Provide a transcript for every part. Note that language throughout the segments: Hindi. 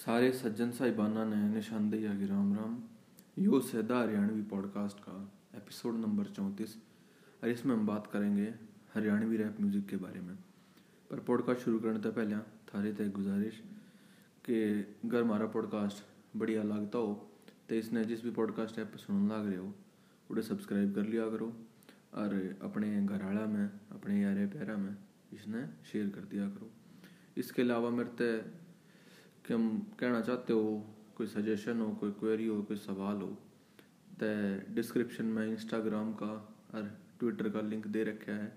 सारे सज्जन साहिबाना ने निशानदेही आगे राम राम। यो सैदा हरियाणवी पॉडकास्ट का एपिसोड नंबर चौंतीस। और इसमें हम बात करेंगे हरियाणवी रैप म्यूज़िक के बारे में। पर पॉडकास्ट शुरू करने से पहले थारे तक गुजारिश कि अगर हमारा पॉडकास्ट बढ़िया लगता हो तो इसने जिस भी पॉडकास्ट ऐप पर सुनने लग रहे हो, उसे सब्सक्राइब कर लिया करो। और अपने घराड़ा में, अपने यारे प्यारा में इसने शेयर कर दिया करो। इसके अलावा मेरे ते कि हम कहना चाहते हो, कोई सजेशन हो, कोई क्वेरी हो, कोई सवाल हो तो डिस्क्रिप्शन में इंस्टाग्राम का और ट्विटर का लिंक दे रखा है,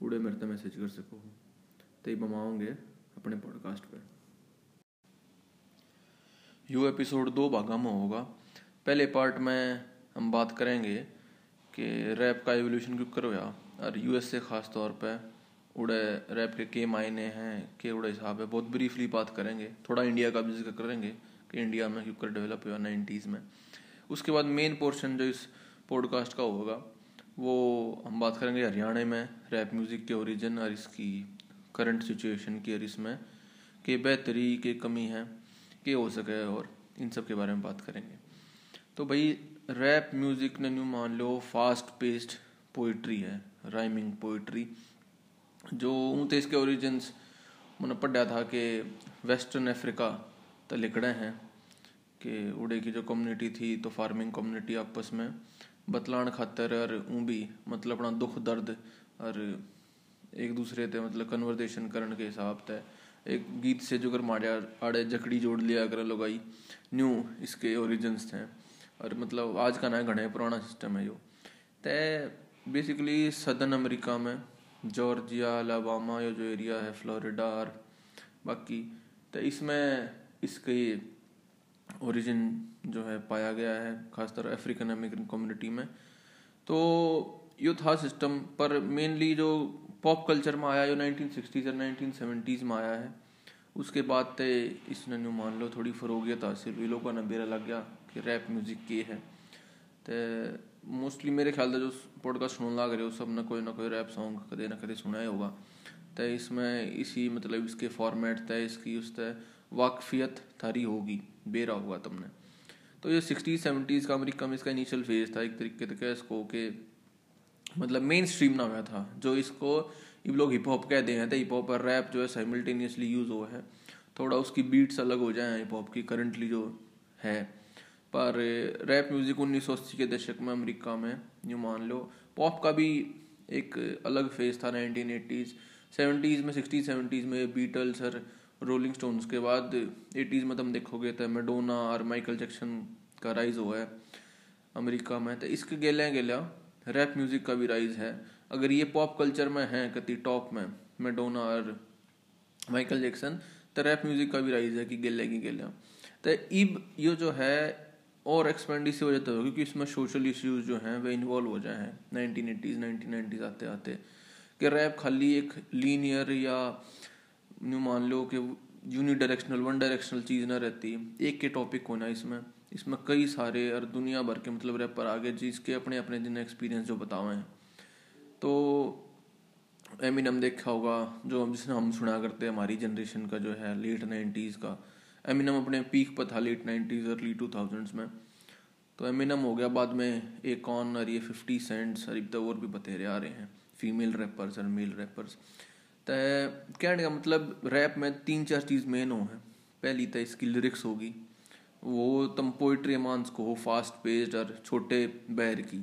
उड़े मेरे तक मैसेज कर सको। तो ये बमाओगे अपने पॉडकास्ट पर यू एपिसोड दो भागा में होगा। पहले पार्ट में हम बात करेंगे कि रैप का एवोल्यूशन क्यों करो या, और यूएस से ख़ास तौर पे उड़े रैप के के मायने हैं के उड़े हिसाब है। बहुत ब्रीफली बात करेंगे। थोड़ा इंडिया का भी ज़िक्र करेंगे कि इंडिया में क्यों डेवलप हुआ नाइन्टीज़ में। उसके बाद मेन पोर्शन जो इस पॉडकास्ट का होगा, वो हम बात करेंगे हरियाणा में रैप म्यूज़िक के ओरिजिन और इसकी करंट सिचुएशन की और इसमें के बेहतरी के कमी है, के हो सके और इन सब के बारे में बात करेंगे। तो भाई रैप म्यूज़िक ने न्यू मान लो फास्ट पेस्ड पोइट्री है राइमिंग पोइट्री जो ऊँते इसके ओरिजिन्स मैंने पढ़ा था कि वेस्टर्न अफ्रीका तो लिखड़े हैं, कि उड़े की जो कम्युनिटी थी तो फ़ार्मिंग कम्युनिटी आपस में बतलाण खातर और ऊँ भी मतलब अपना दुख दर्द और एक दूसरे ते मतलब कन्वर्जेशन करने के हिसाब से एक गीत से जो कर मारिया आड़े जकड़ी जोड़ लिया कर लगाई, न्यू इसके ओरिजिन्स थे। और मतलब आज का ना घने पुराना सिस्टम है जो तो बेसिकली सदर्न अमेरिका में जॉर्जिया, अलाबामा ये जो एरिया है, फ्लोरिडा और बाकी। तो इसमें इसके ओरिजिन जो है पाया गया है, खासतर अफ्रीकन अमेरिकन कम्युनिटी में। तो यो था सिस्टम पर मेनली जो पॉप कल्चर में आया जो नाइनटीन सिक्सटीज और नाइनटीन सेवेंटीज़ में आया है। उसके बाद तो इसने न्यू मान लो थोड़ी फरोगियत हासिल हुई, लोगों ने बेरा लग गया कि रैप म्यूज़िक के है। तो मोस्टली मेरे ख्याल से जो पॉडकास्ट सुनने लग रहे हो, सबने कोई ना कोई रैप सॉन्ग कदे ना कदे सुना ही होगा। तो इसमें इसी मतलब इसके फॉर्मेट तय इसकी उस तय वाकफियत थारी होगी, बेरा होगा तुमने। तो ये सिक्सटीज सेवेंटीज़ का अमेरिका में इसका इनिशियल फ़ेज़ था, एक तरीके से इसको के मतलब मेन स्ट्रीम ना हुआ था, जो इसको ये लोग हिप हॉप कहते हैं तो हिप हॉप और रैप जो है साइमल्टेनियसली यूज़ हुआ है। थोड़ा उसकी बीट्स अलग हो जाए हिप हॉप की करंटली जो है। पर रैप म्यूज़िक उन्नीस सौ अस्सी के दशक में अमेरिका में, यूँ मान लो। पॉप का भी एक अलग फ़ेज़ था नाइनटीन एटीज़ सेवेंटीज़ में सिक्सटीज सेवेंटीज़ में बीटल्स और रोलिंग स्टोन्स के बाद एटीज़ में तुम देखोगे तो मेडोना और माइकल जैक्सन का राइज हुआ है अमेरिका में। तो इसके गेल्या गेल्या रैप म्यूज़िक का भी राइज है। अगर ये पॉप कल्चर में है कति टॉप में मेडोना और माइकल जैक्सन तो रैप म्यूज़िक का भी राइज है कि गेल्या की गेल्या। तो इब, ये जो है और एक्सपेंड इसी वजह से क्योंकि इसमें सोशल इश्यूज़ जो हैं, वे इन्वॉल्व हो जाए हैं। नाइनटीन एटीज़ नाइनटीन नाइन्टीज़ आते आते कि रैप खाली एक लीनियर या मान लो कि यूनी डायरेक्शनल वन डायरेक्शनल चीज़ ना रहती। एक के टॉपिक होना इसमें। इसमें कई सारे और दुनिया भर के मतलब रैपर आगे जिसके अपने अपने दिन एक्सपीरियंस जो बताए हैं। तो एमिनम देखा होगा, जो जिसने हम सुना करते हैं, हमारी जनरेशन का जो है लेट नाइन्टीज़ का। एमिनम अपने पीक पर था late nineties early two thousands में। तो एमिनम हो गया बाद में एक ऑन और ये फिफ्टी सेंट्स और तो और भी बतेरे आ रहे हैं। फीमेल रैपर्स और मेल रैपर्स तो कहने का मतलब रैप में तीन चार चीज़ मेन हो हैं। पहली तो इसकी लिरिक्स होगी। वो तुम पोइट्री मांस को हो फास्ट पेस्ड और छोटे बैर की।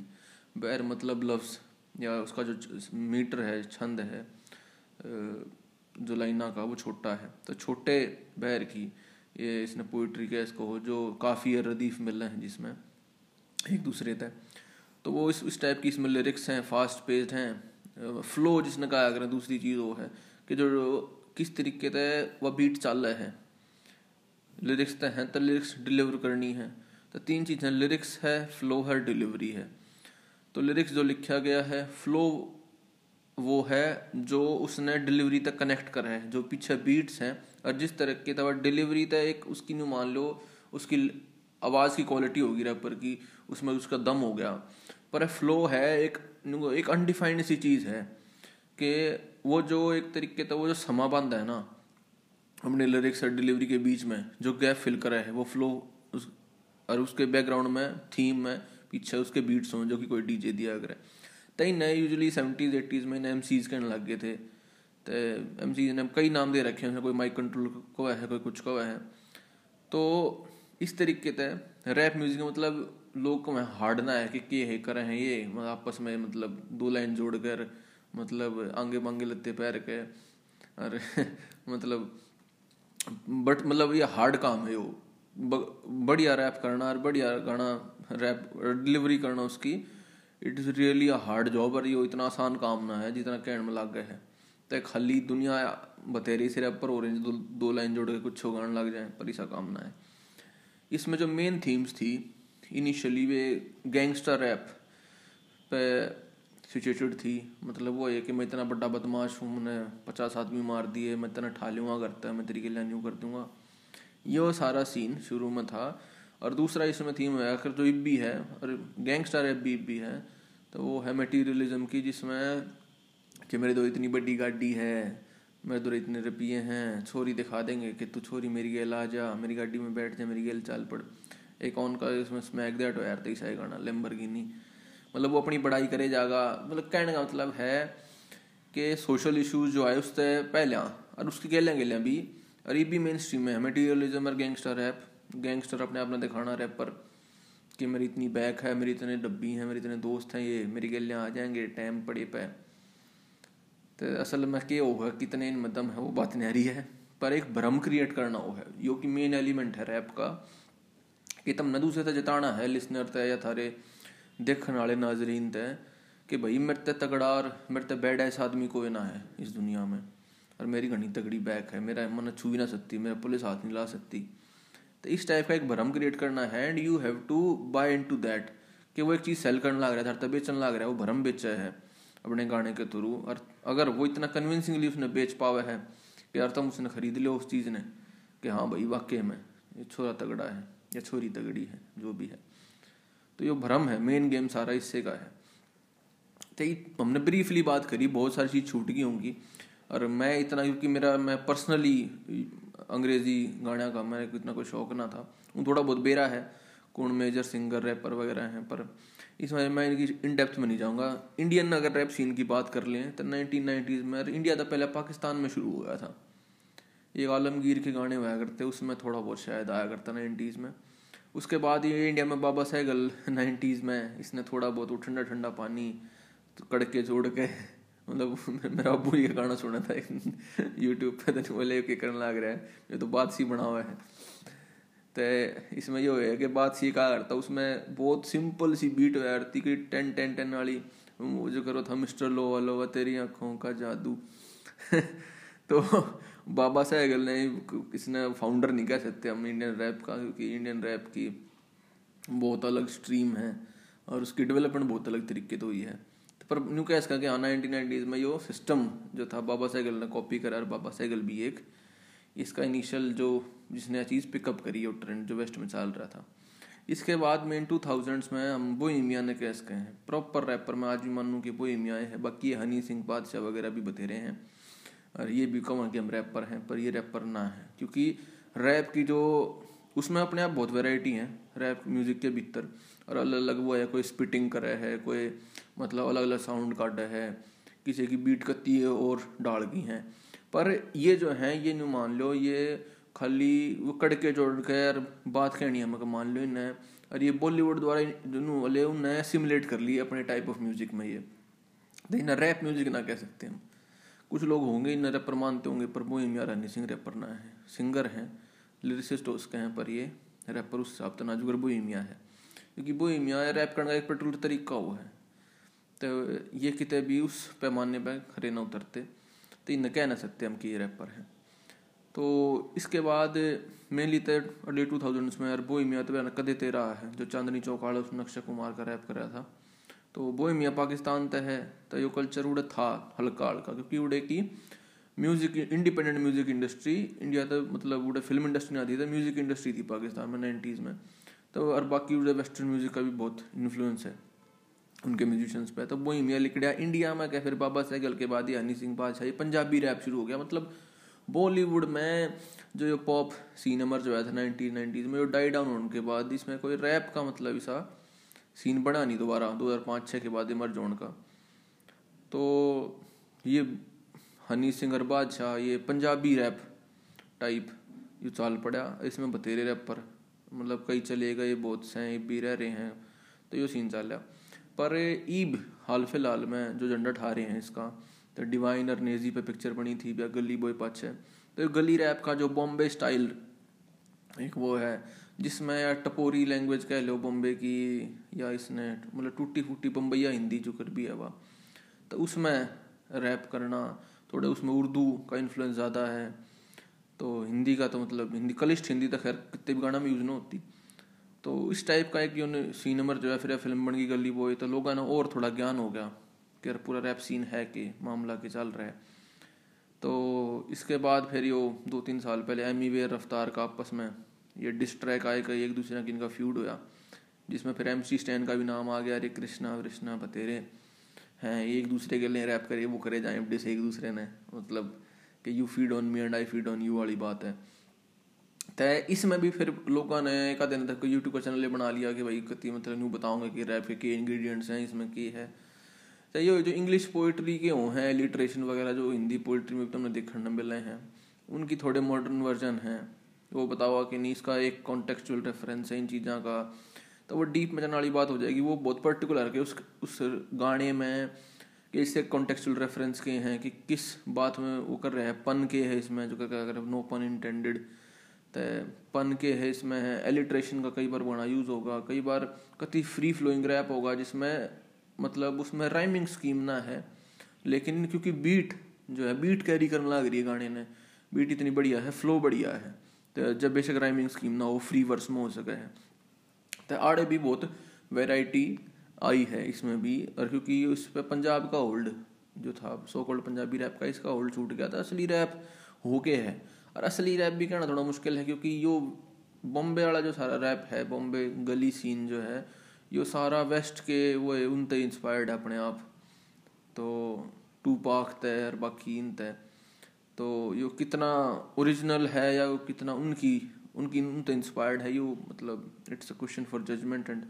बैर मतलब लफ्ज़ या उसका जो मीटर है, छंद है जो लाइना का, वो छोटा है। तो छोटे बैर की। ये इसने पोइट्री का इसको जो काफ़ी रदीफ मिल रहे हैं जिसमें एक दूसरे तय तो वो इस इस टाइप की इसमें लिरिक्स हैं फास्ट पेस्ड हैं फ्लो जिसने कहा अगर दूसरी चीज़ वो है कि जो किस तरीके से वह बीट चल रहा है। लिरिक्स तो हैं तो लिरिक्स डिलीवर करनी है। तो तीन चीज़ें लिरिक्स है फ्लो है डिलीवरी है। तो लिरिक्स जो लिखा गया है फ्लो वो है जो उसने डिलीवरी तक कनेक्ट करा है, जो पीछे बीट्स हैं। और जिस तरह की तब डिलीवरी तक एक उसकी न्यू मान लो, उसकी आवाज़ की क्वालिटी होगी रैपर की, उसमें उसका दम हो गया। पर फ्लो है, एक एक अनडिफाइंड सी चीज़ है कि वो जो एक तरीके तक वो जो समाबंद है ना, अपने लिरिक्स और डिलीवरी के बीच में, जो गैप फिल करा है, वो फ्लो उस, और उसके बैकग्राउंड में थीम में, पीछे उसके बीट्स हों, जो कि कोई डीजे दिया करे तई नए यूजली सेवेंटीज़ एटीज़ में नए एम सीज कहने लग गए थे। तो एम सी ने कई नाम दे रखे हैं कोई माइक कंट्रोल को है, कोई कुछ को है। तो इस तरीके से रैप म्यूज़िक मतलब लोग को हार्ड ना है कि के है, करे हैं। ये मतलब आपस में मतलब दो लाइन जोड़ कर मतलब आंगे बांगे लत्ते पैर के, और मतलब बट मतलब ये हार्ड काम है वो। बढ़िया रैप करना और बढ़िया गाना रैप डिलीवरी करना उसकी it is really a hard job और ये इतना आसान काम ना है जितना कहने में लग गए है। तो खाली दुनिया बतेरी से पर रही दो, दो लाइन जोड़ के कुछ गाने लग जाए पर ऐसा काम ना है। इसमें जो मेन थीम्स थी इनिशियली वे गैंगस्टर रैप पे सिचुएटेड थी। मतलब वो है कि मैं इतना बड़ा बदमाश हूँ मैंने पचास आदमी मार दिए मैं इतना ठा लूँगा करता मैं तरीके लाइन यूँ कर दूँगा। ये वो सारा सीन शुरू में था। और दूसरा इसमें थीम है आखिर जो इब्बी है और गैंगस्टर एफ़ बी इब्बी है तो वो है मटीरियलिज्म की जिसमें कि मेरे दो इतनी बड़ी गाड़ी है, मेरे दो इतने रुपये हैं, छोरी दिखा देंगे कि तू छोरी मेरी गेल आ जा, मेरी गाड़ी में बैठ जा, मेरी गेल चाल पड़। एक ऑन का इसमें स्मैक दैट हो यार तेईस गाना लेम्बरगिनी मतलब वो अपनी पढ़ाई करे जागा। मतलब कहने का मतलब है कि सोशल इशूज जो आए उससे पहले और उसकी गेलें गेलें भी, और ये भी मेन स्ट्रीम है। मटीरियलिज्म और गैंगस्टर रैप गैंगस्टर अपने आप ने दिखाना रैपर कि मेरी इतनी बैक है, मेरी इतने डब्बी हैं, मेरे इतने दोस्त हैं, ये मेरी गेलें आ जाएँगे टाइम पड़े पे। तो असल में क्या होगा कितने इन मदम है, वो बात नहीं है। पर एक भ्रम क्रिएट करना वो है यो कि मेन एलिमेंट है रैप का, कि तम न दूसरे से जताना है लिसनर तय या थारे देखने वाले नाजरीन तय कि भाई मेरे ते तगड़ा और मेरे ते बैड ऐसा आदमी कोई ना है इस दुनिया में। और मेरी घनी तगड़ी बैक है, मेरा मन छू ही ना सकती मेरा पुलिस हाथ नहीं ला सकती। तो इस टाइप का एक भ्रम क्रिएट करना है and you have to buy into that कि वो एक चीज़ सेल करने लग रहा है तब बेचने लग रहा है, वो भ्रम बेचा है। अपने गाने के थ्रू। और अगर वो इतना कन्विंसिंगली उसने बेच पावा है कि यार तुम उसने खरीद लिया उस चीज़ ने, कि हाँ भाई वाकई में ये छोरा तगड़ा है, या छोरी तगड़ी है, जो भी है। तो ये भ्रम है मेन गेम सारा इससे का है। तो हमने ब्रीफली बात करी, बहुत सारी चीज़ छूट गई होंगी। और मैं इतना, क्योंकि मेरा, मैं पर्सनली अंग्रेज़ी गाने का को इतना कोई शौक ना था। वो थोड़ा बहुत बेरा है कौन मेजर सिंगर, रैपर वगैरह हैं, पर इसमें मैं इनकी इन डेप्थ में नहीं जाऊँगा। इंडियन अगर रैप सीन की बात कर लें तो नाइनटीन नाइन्टीज़ में इंडिया तो पहले पाकिस्तान में शुरू हुआ था। एक आलमगीर के गाने हुआ करते, उसमें थोड़ा बहुत शायद आया करता नाइन्टीज़ में। उसके बाद ये इंडिया में बाबा सहगल नाइन्टीज़ में, इसने थोड़ा बहुत ठंडा ठंडा पानी तो कड़के जोड़ के मतलब मेरा अबू ये गाना सुना था यूट्यूब पे तो बोले करने लग रहा है? ये तो बात सी बना हुआ है। तो इसमें ये है कि बात सीखा कहा करता उसमें बहुत सिंपल सी बीट हो करती कि टेन टेन टेन वाली। वो जो करो था मिस्टर लो वालो वा तेरी आँखों का जादू। तो बाबा सहगल ने इसने फाउंडर नहीं कह सकते हम इंडियन रैप का, क्योंकि इंडियन रैप की बहुत अलग स्ट्रीम है और उसकी डेवलपमेंट बहुत अलग तरीके तो हुई है। पर न्यू कैस का हाँ नाइनटीन नाइनटीज़ में यो सिस्टम जो था, बाबा साइकिल ने कॉपी करा और बाबा साइकिल भी एक। इसका इनिशियल जो जिसने यह चीज़ पिकअप करी वो ट्रेंड जो वेस्ट में चल रहा था। इसके बाद में इन टू थाउजेंड्स में हम बोहिमिया ने कैस कहे हैं। प्रॉपर रैपर में आज भी मान मानूँ कि बोहिमिया है। बाकी हनी सिंह बादशाह वगैरह भी बतेरे हैं। और ये भी कहूँ कि हम रैपर हैं, पर ये रैपर ना है। क्योंकि रैप की जो, उसमें अपने आप बहुत वेराइटी हैं। रैप म्यूज़िक के भीतर। और अलग अलग वो है, कोई स्पिटिंग करे है, कोई मतलब अलग अलग साउंड काटे है। किसी की बीट कत्ती है और डाल की हैं। पर ये जो है, ये नहीं मान लो, ये खाली वो कड़के जोड़ के यार बात कहनी है मान लो इन्हें। और ये बॉलीवुड द्वारा जो वाले उन्हें सिमुलेट कर लिए अपने टाइप ऑफ़ म्यूज़िक में ये। तो इन्हें रैप म्यूज़िक ना कह सकते हम। कुछ लोग होंगे इन रैपर मानते होंगे, पर वो यार सिंह रैपर ना है। सिंगर हैं लिरिसिस्ट उसके हैं, पर ये रैपर उस हिसाब से नाजुगर बोहिमिया है। क्योंकि बोहिमिया रैप करने का एक पेट्रोल तरीका वो है। तो ये कितने भी उस पैमाने पर खरे ना उतरते तो इन्हें कह ना सकते हम कि ये रैपर हैं। तो इसके बाद मेनली तो अर्ली टू थाउज़ेंड में यार बोहिमिया तो कदे तेरा है, जो चांदनी चौक आड़ा उसने अक्षय कुमार का रैप कराया था। तो बोहिमिया पाकिस्तान तय है तो यो कल्चर उड़े था हल्का हल्का, क्योंकि उड़े की music independent music industry India तो मतलब उड़े फ़िल्म इंडस्ट्री आती थी म्यूज़िक इंडस्ट्री थी पाकिस्तान में नाइन्टीज़ में। तो और बाकी उड़े वेस्टर्न म्यूज़िक का भी बहुत इन्फ्लुएंस है उनके म्यूजिशियंस पे। तो वही मियाँ लिखड़ा इंडिया में क्या? फिर बाबा सहगल के बाद ही हनी सिंह बादशाही पंजाबी रैप शुरू हो गया। मतलब बॉलीवुड में जो ये पॉप सीन जो आया था नाइनटीन नाइनटीज में जो डाई डाउन होने के बाद इसमें कोई रैप का मतलब ऐसा सीन बना नहीं दोबारा, दो हज़ार पाँच छः के बाद इमर जोन का। तो ये हनी सिंह और बादशाह, ये पंजाबी रैप टाइप ये चाल पड़ा, इसमें बतेरे रैप पर मतलब कई चले गए, बहुत से हैं, भी रह रहे हैं तो ये सीन चल पर ईब हाल फ़िलहाल में जो झंडा ठा रहे हैं इसका तो डिवाइन और नेजी पे पिक्चर बनी थी, या गली बॉय पाछ। है तो गली रैप का जो बॉम्बे स्टाइल एक वो है, जिसमें टपोरी लैंग्वेज कह लो बॉम्बे की, या इसने मतलब टूटी फूटी बम्बैया हिंदी जो कर भी है वह। तो उसमें रैप करना, थोड़े उसमें उर्दू का इन्फ्लुएंस ज़्यादा है। तो हिंदी का तो मतलब हिंदी कलिष्ठ हिंदी तो खैर कितने भी गाना में यूज़ ना होती। तो इस टाइप का एक सी नंबर जो है, फिर फ़िल्म बन गई गली बॉय तो लोगों ने और थोड़ा ज्ञान हो गया। कि पूरा रैप सीन है कि मामला के चल रहा है। तो इसके बाद फिर यो दो तीन साल पहले एम ई वेयर रफ्तार का आपस में ये डिस्ट्रैक आए, कई एक दूसरे का इनका फ्यूड होया, जिसमें फिर एम सी स्टैंड का भी नाम आ गया, अरे कृष्णा वृष्णा बतेरे हैं एक दूसरे के लिए रैप करे, वो करे जाए अपने से एक दूसरे ने। मतलब कि you feed on me and I feed on you वाली बात है। तो इसमें भी फिर लोगों ने एक दिन तक यूट्यूब का चैनल बना लिया कि भाई कति मतलब यूँ बताऊँगा कि रैप के इंग्रेडिएंट्स हैं, इसमें के है। तो ये जो इंग्लिश पोइट्री के हो हैं लिटरेशन वगैरह जो हिंदी पोइट्री में भी तुमने देखने मिले हैं, उनकी थोड़े मॉडर्न वर्जन हैं। वो बताओ कि नहीं, इसका एक कॉन्टेक्चुअल रेफरेंस है इन चीज़ों का। तो वो डीप में जाने वाली बात हो जाएगी। वो बहुत पर्टिकुलर के उस उस गाने में कि इससे कॉन्टेक्चुअल रेफरेंस के हैं कि किस बात में वो कर रहे हैं। पन के है इसमें, जो क्या कर नो पन इंटेंडेड तो पन के है इसमें। है एलिट्रेशन का कई बार बड़ा यूज़ होगा। कई बार कति फ्री फ्लोइंग रैप होगा, जिसमें मतलब उसमें राइमिंग स्कीम ना है, लेकिन क्योंकि बीट जो है बीट कैरी करने लग रही है गाने ने बीट इतनी बढ़िया है फ्लो बढ़िया है तो जब बेशक राइमिंग स्कीम ना हो फ्री वर्स में हो सके है। तो आड़े भी बहुत वेराइटी आई है इसमें भी, और क्योंकि उस पर पंजाब का होल्ड जो था सो कॉल्ड पंजाबी रैप का, इसका होल्ड छूट गया था, असली रैप हो के है। और असली रैप भी कहना थोड़ा मुश्किल है, क्योंकि यो बॉम्बे वाला जो सारा रैप है, बॉम्बे गली सीन जो है यो सारा वेस्ट के वो उन तय इंस्पायर्ड है अपने आप। तो टू पाक तय और बाकी इन तय तो यो कितना ओरिजिनल है या कितना उनकी उनकी उन तो इंस्पायर्ड है, यो मतलब it's a question for judgement and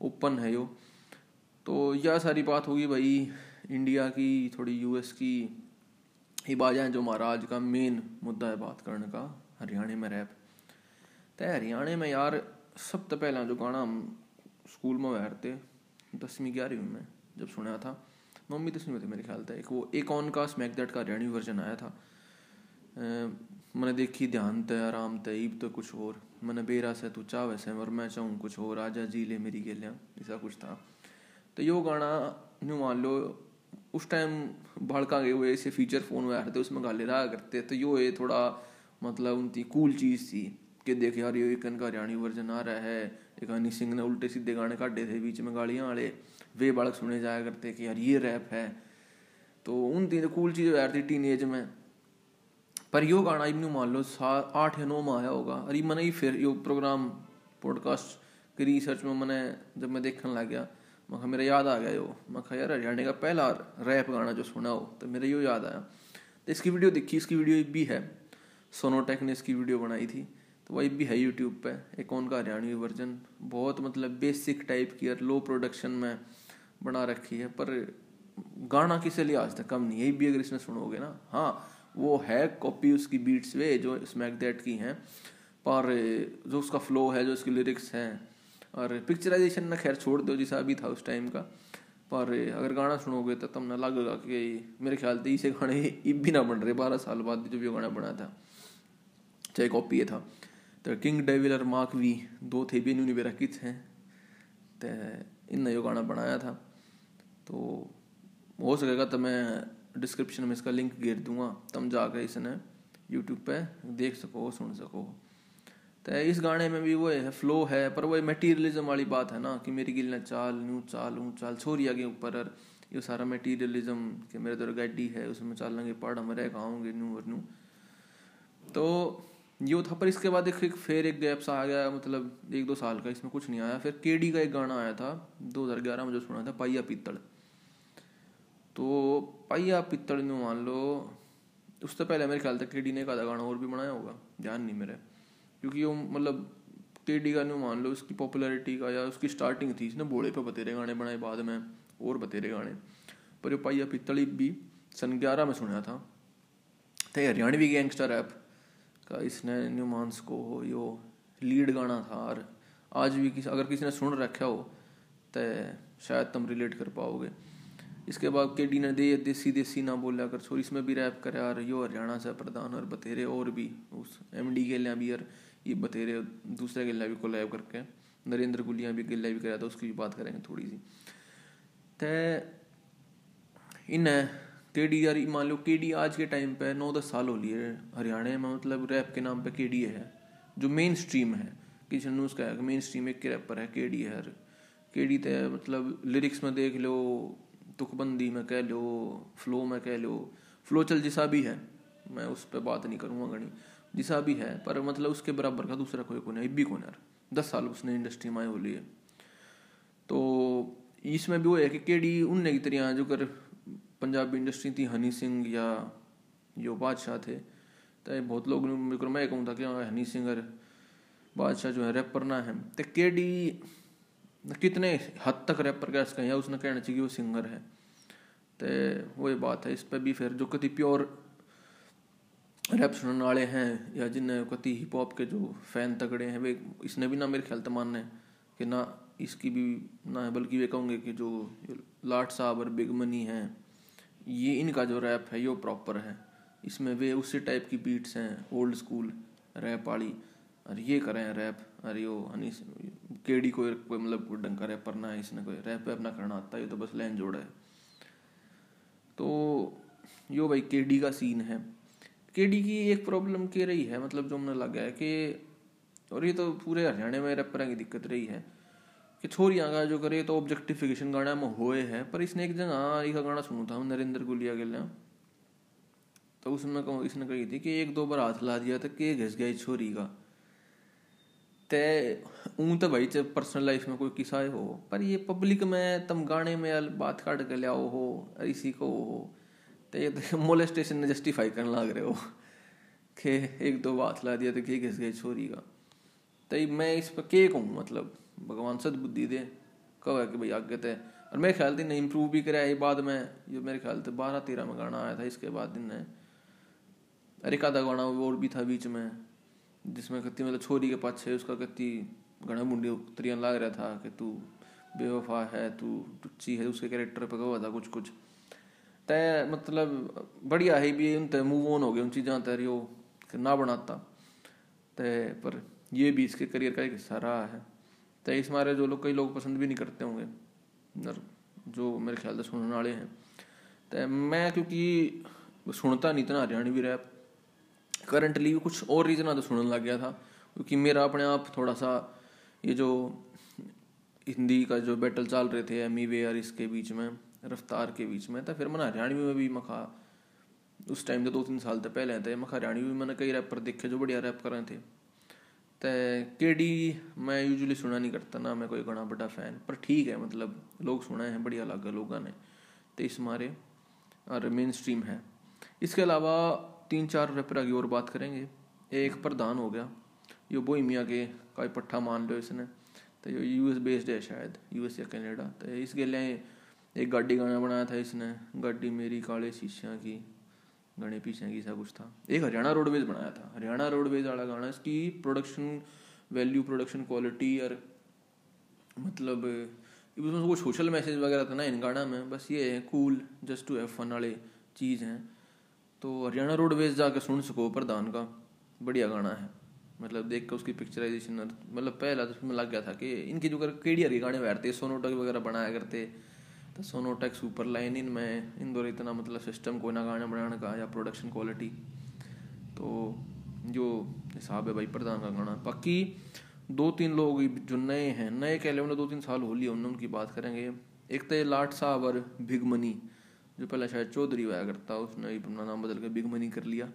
open है यो। तो यह सारी बात होगी भाई इंडिया की, थोड़ी यूएस की। ही बाजा है जो हमारा आज का मेन मुद्दा है बात करने का, हरियाणा में रैप तो हरियाणा में यार सब तो पहला जो गाना स्कूल में बैठते, दसवीं ग्यारहवीं में जब सुना था नौवीं दसवीं में थे मेरे ख्याल था एक वो, एक ऑन का स्मैक दैट का हरियाणी वर्जन आया था। मैंने देखी, ध्यान ते, आराम ते, ईब तो कुछ और। मैंने बेरा से, तू चाह वैसे और मैं चाहूँ कुछ और, आजा जी ले मेरी गेलियाँ, ऐसा कुछ था। तो यो गाना न्यू मान लो, उस टाइम भड़का गए हुए, ऐसे फीचर फ़ोन में थे उसमें गाले रहा करते तो यो ये थोड़ा मतलब उनकी कूल चीज़ थी, कि देख यार, ये एक का हरियाणी वर्जन आ रहा है एक हनी सिंह ने उल्टे सीधे गाने काटे थे, बीच में गाड़ियाँ वाले। वे बालक सुने जाया करते कि यार ये रैप है। तो उन तीन कूल चीज़ यार थी टीन एज में। पर यो गाना इवन मान लो आठ या नौ में आया होगा। अरे मैंने ही फिर यो प्रोग्राम पॉडकास्ट की रिसर्च में मैंने जब मैं देखने लग गया, मैं मेरा याद आ गया यो। मैं यार हरियाणा का पहला रैप गाना जो सुना हो तो मेरा यो याद आया। तो इसकी वीडियो देखी, इसकी वीडियो भी है। सोनोटेक ने इसकी वीडियो बनाई थी। तो वही भी है यूट्यूब पे। एक का हरियाणवी वर्जन बहुत मतलब बेसिक टाइप की और लो प्रोडक्शन में बना रखी है, पर गाना किसे लिहाज तक कम नहीं यही भी अगर इसमें सुनोगे ना हाँ वो है कॉपी उसकी बीट्स वे जो स्मैक दैट की हैं, पर जो उसका फ्लो है, जो उसकी लिरिक्स हैं, और पिक्चराइजेशन ना खैर छोड़ दो जैसा भी था उस टाइम का, पर अगर गाना सुनोगे तो तब ना लगेगा कि मेरे ख्याल से इसे गाने इब भी ना बन रहे, बारह साल बाद जो भी गाना बना था, चाहे कॉपी था। तो किंग डेविल और मार्क वी दो थे भी इन्होंने मेरा कित हैं। तो इन जो गाना बनाया था। तो हो सकेगा तो मैं डिस्क्रिप्शन में इसका लिंक गिर दूँगा। तब जाकर इसने यूट्यूब पे देख सको, सुन सको। तो इस गाने में भी वो है फ्लो है, पर वो मटेरियलिज्म वाली बात है ना, कि मेरी गिल ने चाल न्यू चाल, ऊँ चाल, छोरी आगे ऊपर, और ये सारा मटेरियलिज्म कि मेरे तो गड्डी है, उसमें चल लेंगे पहाड़ में रह खाऊँगे नू और नू। तो ये था पर इसके बाद एक, फिर एक गैप सा आ गया मतलब एक दो साल का इसमें कुछ नहीं आया। फिर केडी का एक गाना आया था 2011 में जो सुना था पाइया पीतड़ तो पाइया पित्तड़ में मान लो उससे पहले मेरे ख्याल था के डी ने एक आधा गाना और भी बनाया होगा ध्यान नहीं मेरे। क्योंकि वो मतलब के डी का मान लो उसकी पॉपुलैरिटी का या उसकी स्टार्टिंग थी इसने बोले पे बतेरे गाने बनाए बाद में और बतेरे गाने। पर ये पाइया पित्तली भी सन ग्यारह में सुना था। तो हरियाणवी गैंगस्टर ऐप का इसने न्यूमांस को यो लीड गाना था और आज भी किसी, अगर किसी ने सुन रखा हो तो शायद तुम रिलेट कर पाओगे। इसके बाद के डी ने दे, देसी देसी ना बोला कर छोर इसमें भी रैप करे यार यो हरियाणा से प्रधान और बतेरे और भी उस एम डी के लिए भी यार ये बतेरे दूसरे के लिए भी कोलैब करके, नरेंद्र गुलिया भी गिल्ला भी कराया था, उसकी भी बात करेंगे थोड़ी सी। तो इन के डी यार, मान लो के डी आज के टाइम पे नौ दस साल हो लिए हरियाणा में मतलब रैप के नाम पे के डी है, जो मेन स्ट्रीम है, किशन न्यूज़ का मेन स्ट्रीम एक रैपर है के डी है के डी तो मतलब लिरिक्स में देख लो, तुकबंदी में कह लो फ्लो में कह लो फ्लो चल जिसा भी है, मैं उस पर बात नहीं करूँगा गणी, जिसा भी है, पर मतलब उसके बराबर का दूसरा कोई कौन है भी कौन यार, दस साल उसने इंडस्ट्री में हो लिए। तो इसमें भी वो है कि केडी उनने की तरह जो कर पंजाबी इंडस्ट्री थी हनी सिंह या जो बादशाह थे। तो बहुत लोग मैं कहूँ था कि हाँ, हनी सिंगर बादशाह जो है रैपर ना है। तो के डी कितने हद तक रैपर कह सकें या उसने कहना चाहिए कि वो सिंगर है। तो वही बात है इस पर भी फिर जो कति प्योर रैप सुनने वाले हैं या जिन्हें कति हिप हॉप के जो फ़ैन तगड़े हैं वे इसने भी ना मेरे ख्याल तो मानने कि ना इसकी भी ना है बल्कि वे कहूँगे कि जो लाट साहब और बिग मनी हैं ये इनका जो रैप है, ये प्रॉपर है। इसमें वे उसी टाइप की बीट्स हैं ओल्ड स्कूल रैप वाली और ये करें रैप। अरे यो हनी केडी कोई कोई मतलब कोई ढंग का रैपर है, इसने कोई रैप वैप ना करना आता, ये तो बस लाइन जोड़ा है। तो यो भाई केडी का सीन है। केडी की एक प्रॉब्लम के रही है मतलब जो हमने लगा है कि, और ये तो पूरे हरियाणा में रैपर की दिक्कत रही है। कि छोरियाँ का जो करे तो ऑब्जेक्टिफिकेशन गाना में होए है, पर इसने एक जगह एक गाना सुना था, नरेंद्र गुलिया के लिए। तो उसमें कहूँ, इसने कही थी कि एक दो बार हाथ ला दिया था कि घिस गया छोरी का। ते ऊँ तो भाई पर्सनल लाइफ में कोई किस्सा हो, पर ये पब्लिक में, तुम गाने में बात काट के लियाओ हो, इसी को हो तो ये तो मोलेस्टेशन ने जस्टिफाई करने लग रहे हो। कि एक दो बात ला दिया तो के घिस गए छोरी का। तो मैं इस पर के कहूँ मतलब? भगवान सदबुद्धि दे। कब है कि भाई आगे थे और मेरे ख्याल दिन इम्प्रूव भी कराया ये बाद में ये मेरे ख्याल से बारह तेरह में गाना आया था, इसके बाद दिन ने अरे का गाना और भी था बीच में, जिसमें कत्ती मतलब छोरी के पाछे उसका कत्ती घना मुंडी उतरिया लाग रहा था कि तू बेवफा है, तू टुच्ची है, उसके कैरेक्टर पे कहा था कुछ कुछ तय मतलब बढ़िया है भी उन तय मूव ऑन हो गए उन चीज़ों तय ना बनाता। तय पर ये भी इसके करियर का एक हिस्सा रहा है। तय इस मारे जो लोग कई लोग पसंद भी नहीं करते होंगे। जो मेरे ख्याल से सुनने वाले हैं। तो मैं क्योंकि सुनता नहीं, इतना हरियाणवी रैप। करंटली कुछ और रीज़न तो सुनने लग गया था। क्योंकि मेरा अपने आप थोड़ा सा ये जो हिंदी का जो बैटल चल रहे थे एमी वे और इसके बीच में, रफ्तार के बीच में था फिर मैंने हरियाणवी में भी मखा। उस टाइम तो दो तीन साल तक पहले थे। मखा हरियाणवी में मैंने कई रैपर देखे जो बढ़िया रैप कर रहे थे। तो के डी मैं यूजुअली सुना नहीं करता ना, मैं कोई घना बड़ा फ़ैन पर ठीक है मतलब लोग सुना है, बढ़िया लगा लोगों ने। तो इस मारे, और मेन स्ट्रीम है। इसके अलावा तीन चार रैपर की और बात करेंगे। एक प्रधान हो गया, यो बोहिमिया के का पट्ठा मान लो इसने। तो यो यूएस बेस्ड है शायद यूएस या कनाडा तो इस गले एक गाड़ी गाना बनाया था इसने, गाड़ी मेरी काले शीशिया की। गणे पीछे की सा कुछ था। एक हरियाणा रोडवेज़ बनाया था। हरियाणा रोडवेज़ वाला गाना इसकी प्रोडक्शन वैल्यू प्रोडक्शन क्वालिटी और मतलब उसमें कोई सोशल मैसेज वगैरह था ना इन गाना में। बस ये है cool just to have fun वाले चीज़ हैं। तो हरियाणा रोडवेज़ जाके सुन सको प्रधान का। बढ़िया गाना है। मतलब देख के उसकी पिक्चराइजेशन मतलब पहला तो उसमें लग गया था कि इनकी जो कर केडी हरी गाने बैठते सोनोटक वगैरह बनाया करते तो सोनोटेक सुपर लाइन इन में इन दो इतना मतलब सिस्टम कोई ना गाना बनाने का या प्रोडक्शन क्वालिटी तो जो हिसाब है भाई प्रधान का गाना। बाकी दो तीन लोग जो नए हैं, नए कह ले दो तीन साल हो लिए उनकी बात करेंगे। एक तो लाट साहब और बिग मनी जो पहले शायद चौधरी हुआ करता, उसने अपना नाम बदल के बिग मनी कर लिया।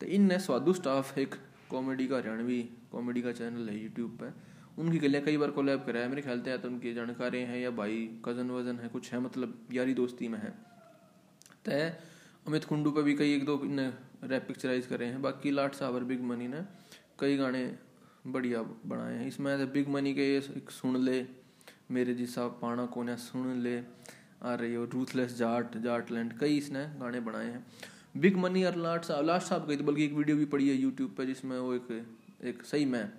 तो इनने स्वादु स्टाफ एक कॉमेडी का हरियाणवी कॉमेडी का चैनल है यूट्यूब पे। उनकी गलियाँ कई बार कोलैब कराया मेरे ख्याल से या तो उनकी जानकारी हैं या भाई कज़न वज़न है, कुछ है मतलब यारी दोस्ती में है। तो अमित कुंडू पर भी कई एक दो ने रैप पिक्चराइज करे हैं, बाकी लाट और बिग मनी ने कई गाने बढ़िया बनाए हैं। इसमें बिग मनी के एक सुन ले, मेरे जिसा पाना कोने सुन ले, आ रही हो रूथलेस जाट जाट लैंड कई इसने गाने बनाए हैं। बिग मनी और लाट साहब लाट साहब गई थी, बल्कि एक वीडियो भी पड़ी है यूट्यूब पर जिसमें वो एक एक सही में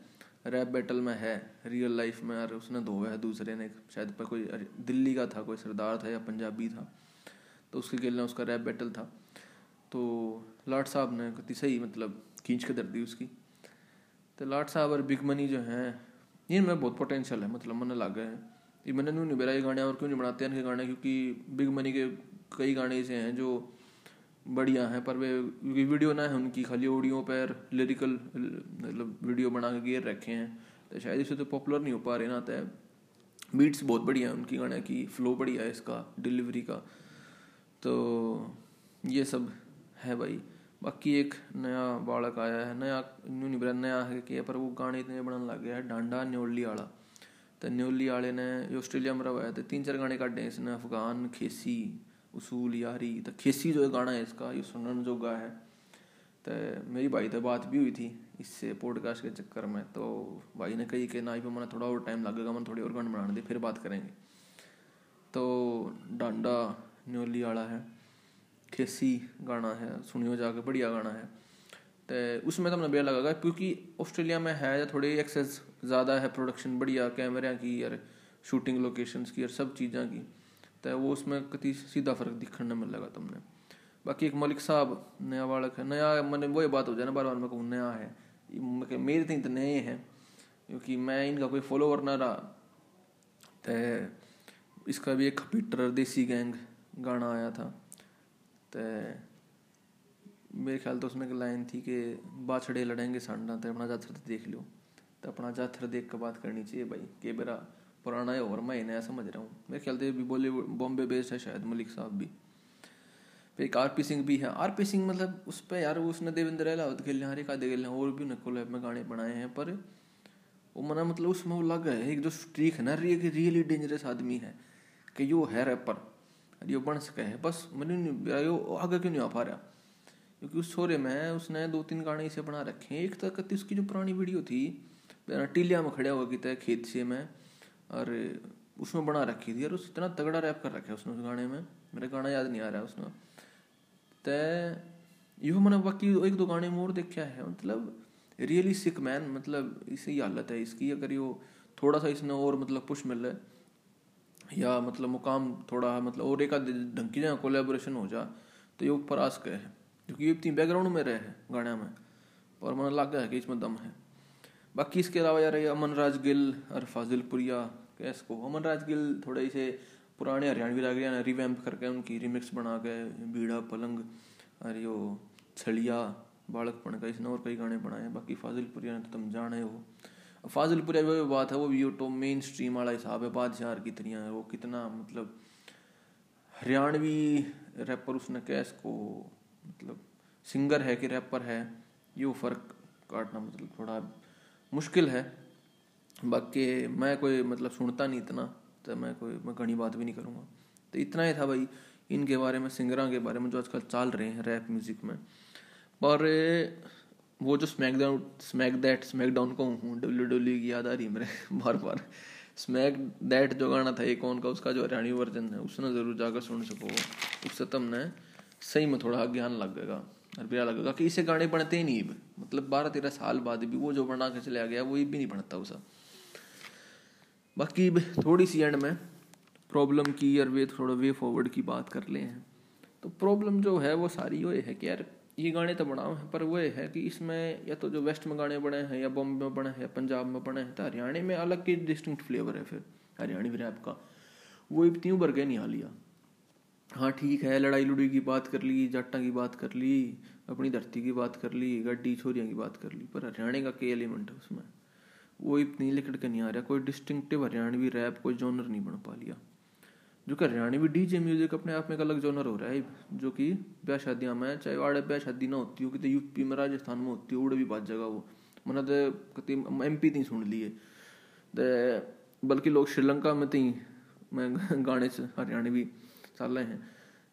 रैप बैटल में है रियल लाइफ में, और उसने धोया है, दूसरे ने शायद पर कोई दिल्ली का था, कोई सरदार था या पंजाबी था तो उसके खेलने उसका रैप बैटल था। तो लाट साहब ने कति सही मतलब खींच के दर दी उसकी। तो लाट साहब और बिग मनी जो हैं इनमें बहुत पोटेंशियल है मतलब मन लग गए हैं। ये मैंने नहीं बेरा ये गाने, और क्यों नहीं बनाते हैं इनके गाने? क्योंकि बिग मनी के कई गाने ऐसे हैं जो बढ़िया हैं, पर वे वीडियो ना है उनकी, खाली ऑडियो पर लिरिकल मतलब वीडियो बना के गेर रखे हैं। तो शायद इसे तो पॉपुलर नहीं हो पा रहे ना तो बीट्स बहुत बढ़िया है उनकी गाने की फ्लो बढ़िया है इसका डिलीवरी का। तो ये सब है भाई। बाकी एक नया बालक आया है, नया, न्यू नहीं नया है कि पर वो गाने इतने बनाने लग गया है, डांडा न्योली वाला तो न्योली वाले ने ऑस्ट्रेलिया में है तो तीन चार गाने काटे हैं इसने, अफगान, खेसी उसूल, यारी तो खेसी जो है गाना है इसका, ये सुनने जोगा है। तो मेरी भाई तो बात भी हुई थी इससे पॉडकास्ट के चक्कर में तो भाई ने कही कि ना पे मैंने थोड़ा और टाइम लगेगा मैं थोड़ी और गाने बनाने दे, फिर बात करेंगे। तो डांडा न्योली वाला है, खेसी गाना है, सुनियो जाके बढ़िया गाना है। तो उसमें तो हमने बेर लगा, क्योंकि ऑस्ट्रेलिया में है या थोड़ी एक्सेस ज़्यादा है प्रोडक्शन बढ़िया, कैमरा की, यार शूटिंग लोकेशंस की और सब चीज़ों की। तो वो उसमें कति सीधा फ़र्क दिखने में लगा तुमने। बाकी एक मलिक साहब, नया बालक है, नया, मैंने वही बात हो जाए ना बार बार, मैं कहूँ नया है। मेरे तीन तो नए हैं, क्योंकि मैं इनका कोई फॉलोवर ना रहा। तो इसका भी एक पीटर देसी गैंग गाना आया था। तो मेरे ख्याल तो उसमें एक लाइन थी कि बाछड़े लड़ेंगे सांडा तो अपना जाथर देख लो। तो अपना जाथर देख कर बात करनी चाहिए भाई, के बेरा पुराना है और मैं नया समझ रहा हूँ। मेरे ख्याल से भी बॉलीवुड बॉम्बे बेस्ड है शायद, मलिक साहब भी। फिर एक आर पी सिंह भी है। आर पी सिंह मतलब उस पर यार उसने देवेंद्र अहलावत खेल हरे का खेल और भी उन्हें कोलैब में गाने बनाए हैं, पर वो मना मतलब उसमें वो लग है। एक जो स्ट्रीक है ना रियली डेंजरस आदमी है कि यो है रैपर यो बन सके है। बस मैंने यो आगे क्यों नहीं आ पा रहा? क्योंकि उस छोरे में उसने दो तीन गाने इसे बना रखे हैं। एक तक उसकी जो पुरानी वीडियो थी टीलिया में खड़ा हुआ कि खेत से में। और उसमें बना रखी थी और उस इतना तगड़ा रैप कर रखा है उसने उस गाने में। मेरा गाना याद नहीं आ रहा है उसमें। तो यो मैंने बाकी एक दो गाने में और देखा है। मतलब रियली सिक मैन मतलब इसी हालत है इसकी। अगर यो थोड़ा सा इसने और मतलब पुश मिल रहा या मतलब मुकाम थोड़ा मतलब और एक ढंग की जगह कोलेबोरेशन हो जा तो ये ऊपर आस है। क्योंकि ये इतनी बैकग्राउंड में रहे हैं गाने में। और मन लग है कि इसमें दम है। बाकी इसके अलावा यार ये अमन राज गिल और फाजिलपुरिया कैस को अमन राज गिल थोड़े से पुराने हरियाणवी लग रहे हैं रिवैम्प करके उनकी रिमिक्स बना के बीड़ा, पलंग और यो छलिया बालकपन का इसने और कई गाने बनाए, बाकी फाजिलपुरिया ने तो तुम जाने हो। फाजिलपुरिया वो बात है, वो भी तो मेन स्ट्रीम वाला हिसाब है बादशाह की तरह है, वो कितना मतलब हरियाणवी रैपर उसने कैस को मतलब सिंगर है कि रैपर है, ये फ़र्क काटना मतलब थोड़ा मुश्किल है। बाकी मैं कोई मतलब सुनता नहीं इतना तो मैं कोई, मैं घनी बात भी नहीं करूँगा। तो इतना ही था भाई, इनके बारे में, सिंगरों के बारे में जो आजकल चल रहे हैं रैप म्यूज़िक में। पर वो जो smack down smack that smack down को हूँ डब्ल्यू डब्ल्यू की याद आ रही मेरे बार बार स्मैक दैट जो गाना था एक कौन का, उसका जो हरियाणी वर्जन है, उसने ज़रूर जाकर सुन सको उससे तुमने सही में थोड़ा ज्ञान लगेगा और बुरा लगेगा कि इसे गाने बनते ही नहीं मतलब बारह तेरह साल बाद भी वो जो बना के चला गया, वो ये भी नहीं बनता उसा। बाकी थोड़ी सी एंड में प्रॉब्लम की और वे थोड़ा वे फॉरवर्ड की बात कर ले हैं। तो प्रॉब्लम जो है, वो सारी वो है कि यार, ये गाने तो बनाओ हैं, पर वो है कि इसमें या तो जो वेस्ट में गाने बने हैं, या बॉम्बे में बने हैं, या पंजाब में बने हैं तो हरियाणा में अलग की डिस्टिंक्ट फ्लेवर है फिर। हरियाणी रैप का। वो इतनी उभर के नहीं आ लिया। हाँ ठीक है, लड़ाई लुड़ी की बात कर ली, जाटा की बात कर ली, अपनी धरती की बात कर ली, गड्डी छोरियाँ की बात कर ली, पर हरियाणा का के एलिमेंट है उसमें? वो इतनी लिखट के नहीं आ रहा कोई डिस्टिंक्टिव हरियाणवी रैप कोई जॉनर नहीं बन पा लिया। जो कि हरियाणवी डीजे म्यूज़िक अपने आप में एक अलग जॉनर हो रहा है, जो कि ब्याह शादियाँ में, चाहे वाड़े ब्याह शादी ना होती हो कि यूपी में, राजस्थान में होती हो, उड़े भी बात जगह वो। मैंने तो कति एम पी तीन सुन लिए। बल्कि लोग श्रीलंका में तीन मैं गाने से हरियाणवी रहे हैं।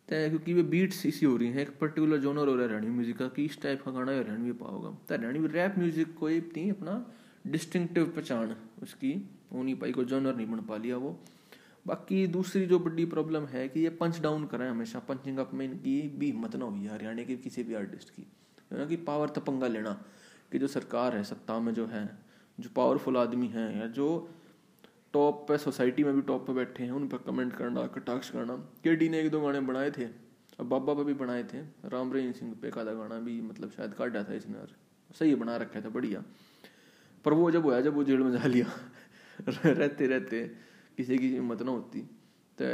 तो क्योंकि वे बीट्स इसी हो रही हैं। एक पर्टिकुलर जोनर हो रहा है हरियाणवी म्यूज़िक का, कि इस टाइप का गाना हरियाणवी पाओगा तो हरियाणवी रैप म्यूज़िक कोई नहीं अपना डिस्टिंक्टिव पहचान उसकी वो नहीं पाई, कोई जोनर नहीं बन पा लिया वो। बाकी दूसरी जो बड़ी प्रॉब्लम है कि ये पंच डाउन करें हमेशा। पंचिंग अप में इनकी भी हिम्मत ना हुई, हरियाणा के किसी भी आर्टिस्ट की। ना कि पावर तो पंगा लेना, कि जो सरकार है, सत्ता में जो है, जो पावरफुल आदमी हैं, या जो टॉप पे सोसाइटी में भी टॉप पे बैठे हैं, उन पर कमेंट करना, कटाक्ष करना। के डी ने एक दो गाने बनाए थे, अब बाबा पे भी बनाए थे। राम रहीम सिंह पे का गाना भी मतलब शायद काटा था इसने और सही बना रखा था, बढ़िया। पर वो जब हुआ जब वो जेल में जा लिया, रहते रहते किसी की हिम्मत ना होती। तो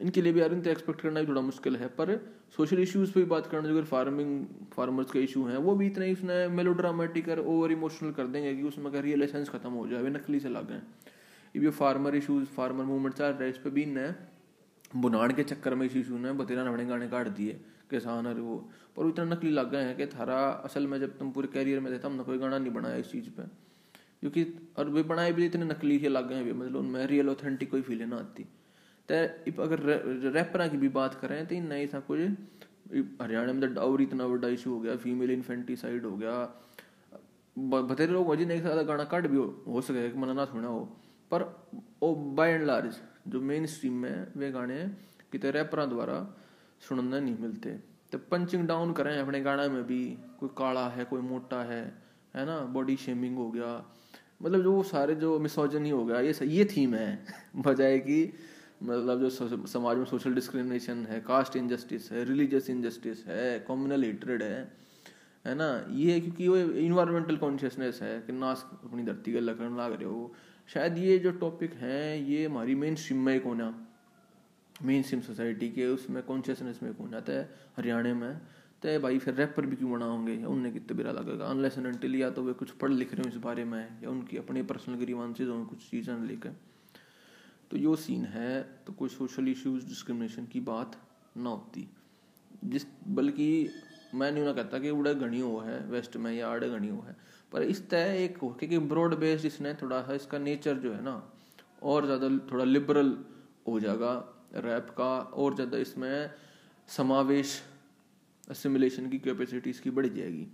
इनके लिए भी यार, इनसे एक्सपेक्ट करना भी थोड़ा मुश्किल है, पर सोशल इश्यूज़ पे भी बात करना, जो फ़ार्मिंग फार्मर्स के इशू हैं, वो भी इतने उसने मेलोड्रामेटिक और ओवर इमोशनल कर देंगे कि उसमें का रियल एसेंस खत्म हो जाए, वे नकली से लग। ये फार्मर इशूज फार्मर मूवमेंट चल रहा है इस पर भी इन्हें बुनाड़ के चक्कर में इस इशू ने बतेरा नवड़े गाने काट दिए किसान और वो। पर इतना नकली लग गए हैं कि थारा असल में जब तुम पूरे कैरियर में थे तब ना कोई गाना नहीं बनाया इस चीज़ पे। क्योंकि और वे बनाए भी इतने नकली के लग गए हैं मतलब उनमें रियल ऑथेंटिक कोई फीलिंग ना आती। तो अगर रैपर की भी बात करें तो इन ऐसा कुछ हरियाणा में तो डाउरी इतना बड़ा इशू हो गया फीमेल इन्फेंटिसाइड हो गया। बतेरे लोग अजी नहीं सकता गाना कट भी हो, हो सके मना ना सुना हो। पर बाय एंड लार्ज जो मेन स्ट्रीम में वे गाने कितने रैपरों द्वारा सुनने नहीं मिलते। तो पंचिंग डाउन करें अपने गाने में भी, कोई काला है, कोई मोटा है है ना? बॉडी शेमिंग हो गया। मतलब जो सारे जो मिसोजनी हो गया, ये ये थीम है। बजाय कि मतलब जो समाज में सोशल डिस्क्रिमिनेशन है कास्ट इनजस्टिस है रिलीजियस इनजस्टिस है कॉम्युनल हेट्रेड है है ना? ये क्योंकि वो इन्वायरमेंटल कॉन्शियसनेस है कि नाश अपनी धरती का लकड़न लाग रहे हो। शायद ये जो टॉपिक हैं, ये हमारी मेन स्ट्रीम में एक होना। मेन स्ट्रीम सोसाइटी के उसमें कॉन्शियसनेस में कौन जाता है हरियाणा में तो भाई फिर रैपर भी क्यों बना होंगे? या उनने कितने बुरा लगेगा अनलेस एंड या तो वे कुछ पढ़ लिख रहे हो इस बारे में, या उनकी अपने पर्सनल ग्रीवांसेज हों कुछ चीज़ें लेकर। तो यो सीन है तो कोई सोशल इश्यूज़ डिस्क्रिमिनेशन की बात ना होती। जिस, बल्कि मैं नहीं ना कहता कि उड़े घनी हो है वेस्ट में या आड़े घनी हो है। पर इस तय एक क्योंकि ब्रॉड बेस्ड इसने थोड़ा सा इसका नेचर जो है ना, और ज़्यादा थोड़ा लिबरल हो जाएगा रैप का, और ज़्यादा इसमें समावेश असिमुलेशन की कैपेसिटी इसकी बढ़ जाएगी।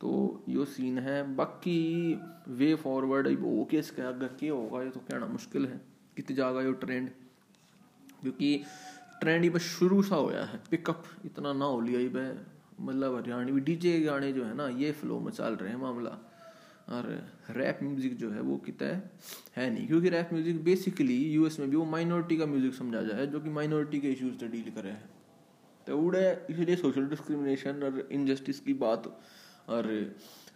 तो यो सीन है। बाकी वे फॉरवर्ड वो केस क्या अगर क्या होगा, ये तो कहना मुश्किल है, कितनी जाएगा यो ट्रेंड क्योंकि ट्रेंड ही बस शुरू सा होया है पिकअप इतना ना हो लिया ही मतलब हरियाणवी डीजे गाने जो है ना, ये फ्लो में चल रहे हैं मामला। और रैप म्यूज़िक जो है वो कितना है है नहीं, क्योंकि रैप म्यूज़िक बेसिकली यूएस में भी वो माइनॉरिटी का म्यूज़िक समझा जाए, जो कि माइनॉरिटी के इश्यूज़ से डील करे हैं। तो उड़े, इसलिए सोशल डिस्क्रिमिनेशन और इनजस्टिस की बात और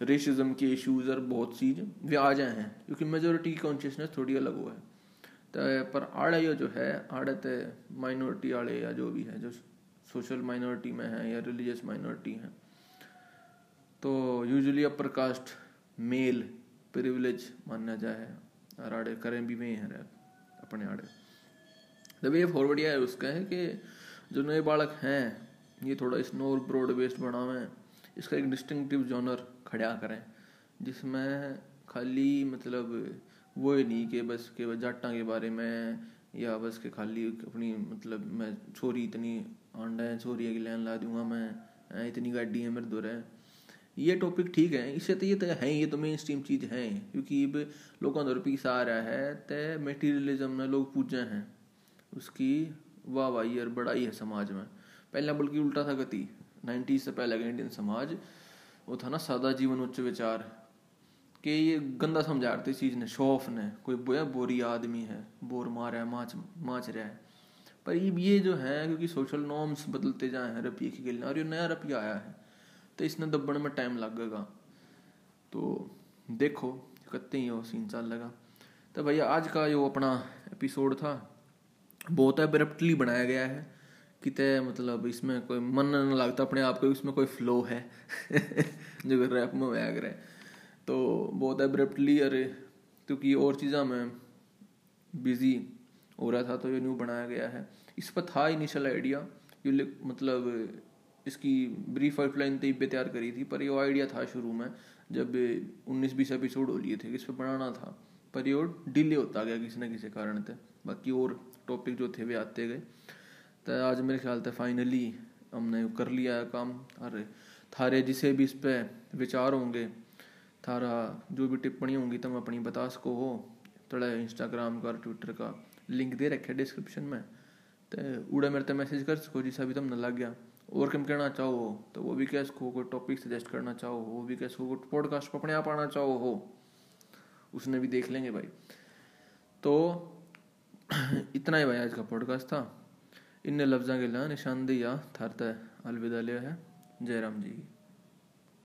रेसिज्म के इश्यूज़ और बहुत आ जाए हैं, क्योंकि मेजोरिटी की कॉन्शियसनेस थोड़ी अलग हुआ है। तो पर आड़े जो है, आड़े तो माइनॉरिटी आड़े या जो भी है, जो सोशल माइनॉरिटी में है या रिलीजियस माइनॉरिटी है। तो usually upper caste male privilege माना जाए, और आड़े करें भी में है अपने आड़े। तो वे फॉरवर्ड यह उसका है कि जो नए बालक हैं, ये थोड़ा स्नोर ब्रॉड बेस्ड बना हुआ इसका एक डिस्टिंगटिव जॉनर खड़ा करें, जिसमें खाली मतलब वो ही नहीं कि बस के जाटा के बारे में, या बस के खाली अपनी मतलब मैं, छोरी इतनी आंडा है, छोरी की लाइन ला दूँगा मैं। इतनी गाड़ी है मेरे दो है ये टॉपिक ठीक है, इससे तो ये तो है ये तो मेन स्ट्रीम चीज़ है क्योंकि अब लोगों दर पीस आ रहा है तो मेटीरियलिज्म में लोग पूजे हैं। उसकी वाह वाही और बड़ाई है समाज में। पहले बल्कि उल्टा था गति। नाइन्टीज से पहले का इंडियन समाज, वो था ना सादा जीवन, उच्च विचार। कि ये गंदा समझा रहे चीज़ ने, शौफ ने। कोई बोया बोरी आदमी है, बोर मार रहा है, माच माच रहा है। पर ये जो है, क्योंकि सोशल नॉर्म्स बदलते जाए हैं, रपिए की गिलना और ये नया रपिया आया है तो इसने दबने में टाइम लगेगा। तो देखो, कत्ते ही हो सीन चल लगा। तो भैया, आज का जो अपना एपिसोड था, बहुत एब्रप्टली बनाया गया है। कितने मतलब इसमें कोई मन न लगता, अपने आप को, इसमें कोई फ्लो है। जो रैप में आया करे। तो बहुत एब्रप्टली अरे, क्योंकि और चीज़ा में बिज़ी हो रहा था तो ये न्यू बनाया गया है। इस पर था इनिशियल आइडिया ये मतलब इसकी ब्रीफ आउटलाइन तो पे तैयार करी थी, पर ये आइडिया था शुरू में, जब उन्नीस बीस एपिसोड हो लिए थे इस पर बनाना था, पर ये डिले होता गया किसी न किसी कारण थे बाकी और टॉपिक जो थे, वे आते गए। तो आज मेरे ख्याल से फाइनली हमने कर लिया है काम। अरे थारे जिसे भी इस पर विचार होंगे, थारा जो भी टिप्पणी होंगी तुम अपनी बता सको हो थोड़ा इंस्टाग्राम का ट्विटर का। लिंक दे रखे डिस्क्रिप्शन में। तो उड़े मेरे तो मैसेज कर सको जिसा भी तुमने लग गया। और कम कहना चाहो? हो तो वो भी कह सको कोई टॉपिक सजेस्ट करना चाहो। हो वो भी कह सको कोई पॉडकास्ट अपने आप आना चाहो। हो उसने भी देख लेंगे भाई। तो इतना ही भाई आज का पॉडकास्ट था। इन लफ्जा के ला निशानदेही थरता अलविदा लिया है। जयराम जी। की